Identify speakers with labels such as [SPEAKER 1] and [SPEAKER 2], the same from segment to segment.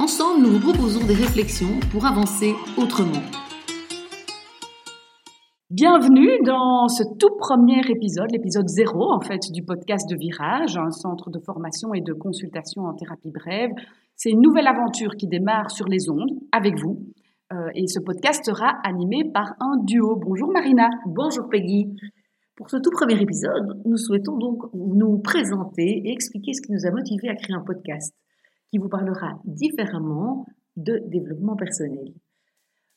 [SPEAKER 1] Ensemble, nous vous proposons des réflexions pour avancer autrement.
[SPEAKER 2] Bienvenue dans ce tout premier épisode, l'épisode zéro en fait du podcast de Virage, un centre de formation et de consultation en thérapie brève. C'est une nouvelle aventure qui démarre sur les ondes avec vous. Euh, et ce podcast sera animé par un duo. Bonjour Marina.
[SPEAKER 1] Bonjour Peggy. Pour ce tout premier épisode, nous souhaitons donc nous présenter et expliquer ce qui nous a motivés à créer un podcast qui vous parlera différemment de développement personnel.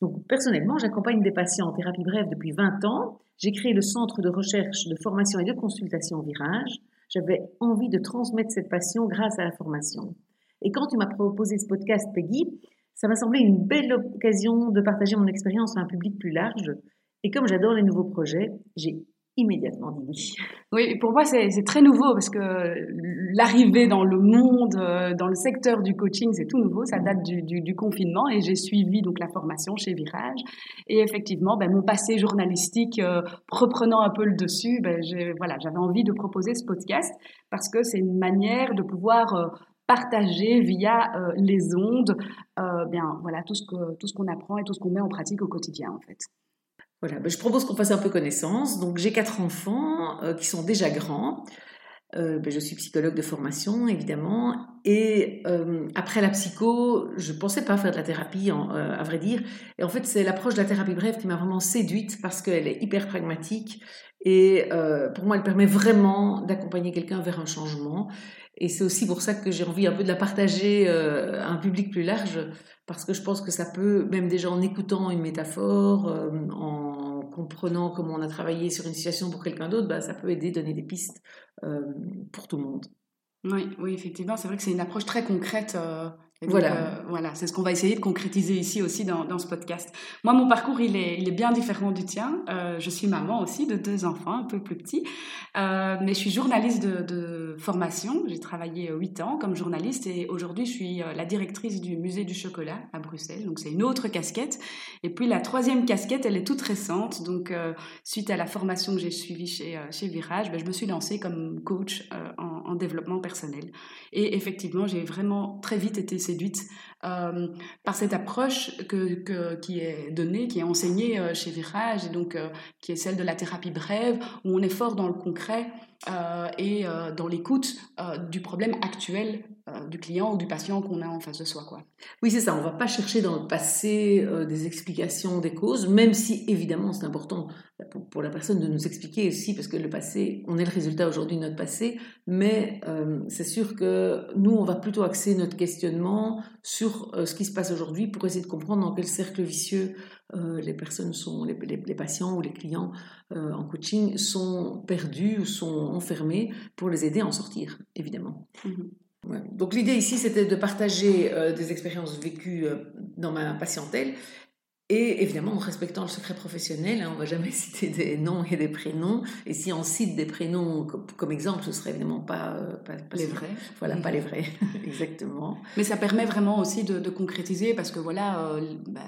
[SPEAKER 1] Donc, personnellement, j'accompagne des patients en thérapie brève depuis 20 ans. J'ai créé le centre de recherche, de formation et de consultation Virage. J'avais envie de transmettre cette passion grâce à la formation. Et quand tu m'as proposé ce podcast, Peggy, ça m'a semblé une belle occasion de partager mon expérience à un public plus large. Et comme j'adore les nouveaux projets, j'ai immédiatement dit oui.
[SPEAKER 2] Pour moi, c'est très nouveau parce que l'arrivée dans le monde, euh, dans le secteur du coaching, c'est tout nouveau. Ça date du, confinement et j'ai suivi donc la formation chez Virage. Et effectivement, ben, mon passé journalistique euh, reprenant un peu le dessus, ben, voilà, j'avais envie de proposer ce podcast parce que c'est une manière de pouvoir euh, partager via les ondes bien voilà tout ce tout qu'on apprend et tout ce qu'on met en pratique au quotidien en fait.
[SPEAKER 1] Voilà, ben, je propose qu'on fasse un peu connaissance. Donc j'ai quatre enfants euh, qui sont déjà grands. Euh, ben, je suis psychologue de formation, évidemment. Et euh, après la psycho, je pensais pas faire de la thérapie, à vrai dire. Et en fait, c'est l'approche de la thérapie brève qui m'a vraiment séduite parce qu'elle est hyper pragmatique. Et pour moi, elle permet vraiment d'accompagner quelqu'un vers un changement. Et c'est aussi pour ça que j'ai envie un peu de la partager à un public plus large, parce que je pense que ça peut, même déjà en écoutant une métaphore, en comprenant comment on a travaillé sur une situation pour quelqu'un d'autre, bah, ça peut aider, donner des pistes euh, pour tout le monde.
[SPEAKER 2] Oui, oui effectivement, c'est vrai que c'est une approche très concrète. Euh, donc,
[SPEAKER 1] Voilà.
[SPEAKER 2] euh, voilà, c'est ce qu'on va essayer de concrétiser ici aussi dans, dans ce podcast. Moi, mon parcours, il est, il est bien différent du tien. Euh, je suis maman aussi de deux enfants, un peu plus petits. Euh, mais je suis journaliste de, de formation. J'ai travaillé huit ans comme journaliste et aujourd'hui, je suis la directrice du musée du chocolat à Bruxelles. Donc, c'est une autre casquette. Et puis, la troisième casquette, elle est toute récente. Donc, suite à la formation que j'ai suivie chez, chez Virage, ben, je me suis lancée comme coach en, en développement personnel. Et effectivement, j'ai vraiment très vite été séduite euh, par cette approche que, qui est donnée, qui est enseignée euh, chez Virage, et donc euh, qui est celle de la thérapie brève, où on est fort dans le concret et dans l'écoute du problème actuel euh, du client ou du patient qu'on a en face de soi. Quoi.
[SPEAKER 1] Oui, c'est ça. On va pas chercher dans le passé euh, des explications des causes, même si évidemment c'est important pour, pour la personne de nous expliquer aussi, parce que le passé, on est le résultat aujourd'hui de notre passé, mais euh, c'est sûr que nous, on va plutôt axer notre questionnement sur ce qui se passe aujourd'hui pour essayer de comprendre dans quel cercle vicieux les personnes sont, les, les- les patients ou les clients en coaching sont perdus ou sont enfermés pour les aider à en sortir, évidemment.
[SPEAKER 2] Mhm.
[SPEAKER 1] Ouais. Donc l'idée ici, c'était de partager euh, des expériences vécues euh, dans ma patientèle et évidemment en respectant le secret professionnel. Hein, on ne va jamais citer des noms et des prénoms. Et si on cite des prénoms comme, comme exemple, ce serait évidemment pas, euh, pas, pas
[SPEAKER 2] Les vrais.
[SPEAKER 1] Voilà, pas les vrais, exactement.
[SPEAKER 2] Mais ça permet vraiment aussi de, de concrétiser parce que voilà, bah,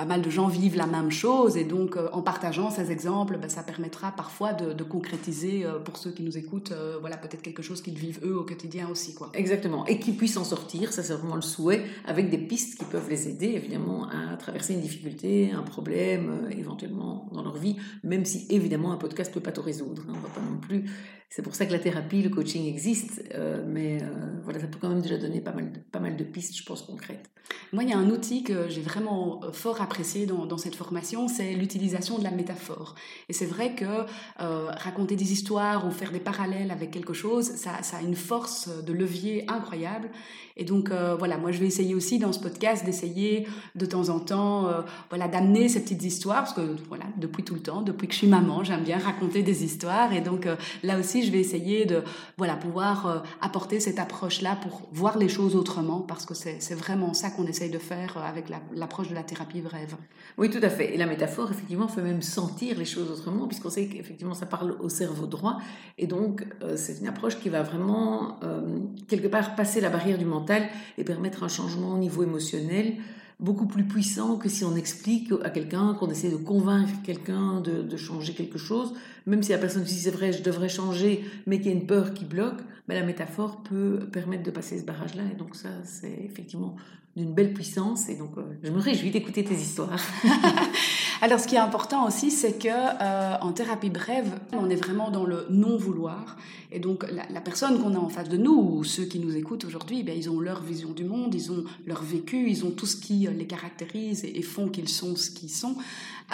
[SPEAKER 2] pas mal de gens vivent la même chose et donc euh, en partageant ces exemples, bah, ça permettra parfois de, concrétiser euh, pour ceux qui nous écoutent, euh, voilà peut-être quelque chose qu'ils vivent eux au quotidien aussi quoi.
[SPEAKER 1] Exactement. Et qu'ils puissent en sortir, ça c'est vraiment le souhait, avec des pistes qui peuvent les aider évidemment à traverser une difficulté, un problème, éventuellement dans leur vie, même si évidemment un podcast ne peut pas tout résoudre. hein. on va pas non plus. C'est pour ça que la thérapie, le coaching existe, euh, mais euh, voilà, ça peut quand même déjà donner pas mal de, pas mal de pistes, je pense, concrètes.
[SPEAKER 2] Moi, il y a un outil que j'ai vraiment euh, fort apprécié dans, cette formation, c'est l'utilisation de la métaphore. Et c'est vrai que raconter des histoires ou faire des parallèles avec quelque chose, ça, ça a une force de levier incroyable. Et donc, voilà, moi, je vais essayer aussi dans ce podcast d'essayer de temps en temps, voilà, d'amener ces petites histoires, parce que voilà, depuis tout le temps, depuis que je suis maman, j'aime bien raconter des histoires. Et donc, là aussi, je vais essayer de voilà, pouvoir euh, apporter cette approche-là pour voir les choses autrement, parce que c'est vraiment ça qu'on essaye de faire euh, avec l'approche de la thérapie brève.
[SPEAKER 1] Oui, tout à fait. Et la métaphore, effectivement, fait même sentir les choses autrement, puisqu'on sait qu'effectivement, ça parle au cerveau droit. Et donc, euh, c'est une approche qui va vraiment, quelque part, passer la barrière du mental et permettre un changement au niveau émotionnel beaucoup plus puissant que si on explique à quelqu'un, qu'on essaie de convaincre quelqu'un de, changer quelque chose, même si la personne dit c'est vrai, je devrais changer, mais qu'il y a une peur qui bloque, mais la métaphore peut permettre de passer ce barrage-là. Et donc ça, c'est effectivement d'une belle puissance. Et donc, euh, je me réjouis d'écouter tes histoires.
[SPEAKER 2] Alors, ce qui est important aussi, c'est que euh, en thérapie brève, on est vraiment dans le non-vouloir. Et donc, la, personne qu'on a en face de nous, ou ceux qui nous écoutent aujourd'hui, ben, ils ont leur vision du monde, ils ont leur vécu, ils ont tout ce qui les caractérise et, font qu'ils sont ce qu'ils sont.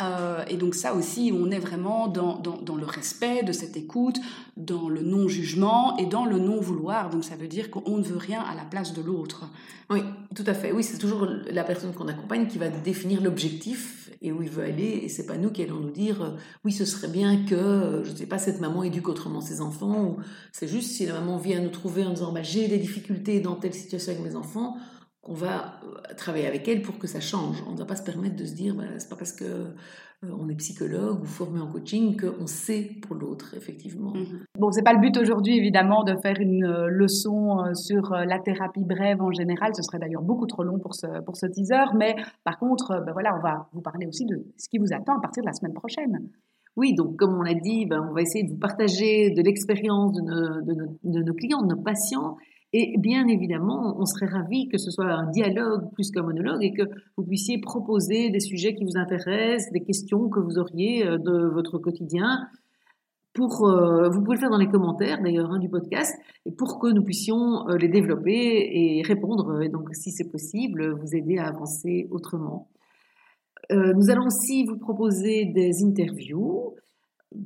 [SPEAKER 2] Euh, et donc ça aussi, on est vraiment dans, dans, dans, le respect de cette écoute, dans le non-jugement et dans le non-vouloir. Donc ça veut dire qu'on ne veut rien à la place de l'autre.
[SPEAKER 1] Oui, tout à fait. Oui, c'est toujours la personne qu'on accompagne qui va définir l'objectif et où il veut aller. Et c'est pas nous qui allons nous dire euh, oui, ce serait bien que, euh, je ne sais pas, cette maman éduque autrement ses enfants. Ou c'est juste si la maman vient nous trouver en disant bah, j'ai des difficultés dans telle situation avec mes enfants, qu'on va euh, travailler avec elle pour que ça change. On ne doit pas se permettre de se dire, bah, c'est pas parce que euh, on est psychologue ou formé en coaching qu'on sait pour l'autre, effectivement.
[SPEAKER 2] Mhm. Bon, c'est pas le but aujourd'hui, évidemment, de faire une euh, leçon sur la thérapie brève en général. Ce serait d'ailleurs beaucoup trop long pour ce, pour ce teaser. Mais par contre, ben voilà, on va vous parler aussi de ce qui vous attend à partir de la semaine prochaine.
[SPEAKER 1] Oui, donc comme on l'a dit, ben, on va essayer de vous partager de l'expérience de, de, de nos clients, de nos patients et bien évidemment, on serait ravi que ce soit un dialogue plus qu'un monologue et que vous puissiez proposer des sujets qui vous intéressent, des questions que vous auriez euh, de votre quotidien. Pour, euh, vous pouvez le faire dans les commentaires d'ailleurs hein, du podcast pour que nous puissions euh, les développer et répondre et donc si c'est possible vous aider à avancer autrement. nous allons aussi vous proposer des interviews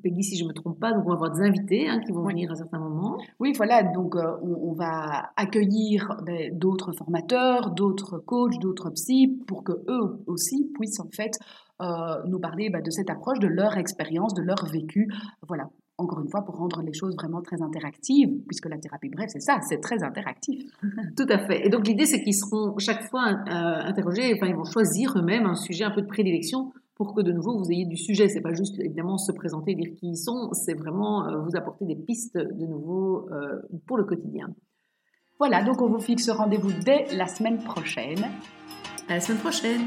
[SPEAKER 1] Peggy, si je ne me trompe pas, donc on va avoir des invités hein, qui vont venir à certains moments.
[SPEAKER 2] Oui, voilà, donc euh, on, va accueillir ben, d'autres formateurs, d'autres coachs, d'autres psys, pour que eux aussi puissent en fait euh, nous parler ben, de cette approche, de leur expérience, de leur vécu. Voilà, encore une fois, pour rendre les choses vraiment très interactives, puisque la thérapie bref, c'est ça, c'est très interactif.
[SPEAKER 1] Tout à fait. Et donc l'idée, c'est qu'ils seront chaque fois euh, interrogés, enfin, ils vont choisir eux-mêmes un sujet un peu de prédilection pour que de nouveau vous ayez du sujet. C'est pas juste évidemment se présenter, dire qui ils sont, c'est vraiment euh, vous apporter des pistes de nouveau euh, pour le quotidien.
[SPEAKER 2] Voilà, donc on vous fixe rendez-vous dès la semaine prochaine.
[SPEAKER 1] À la semaine prochaine.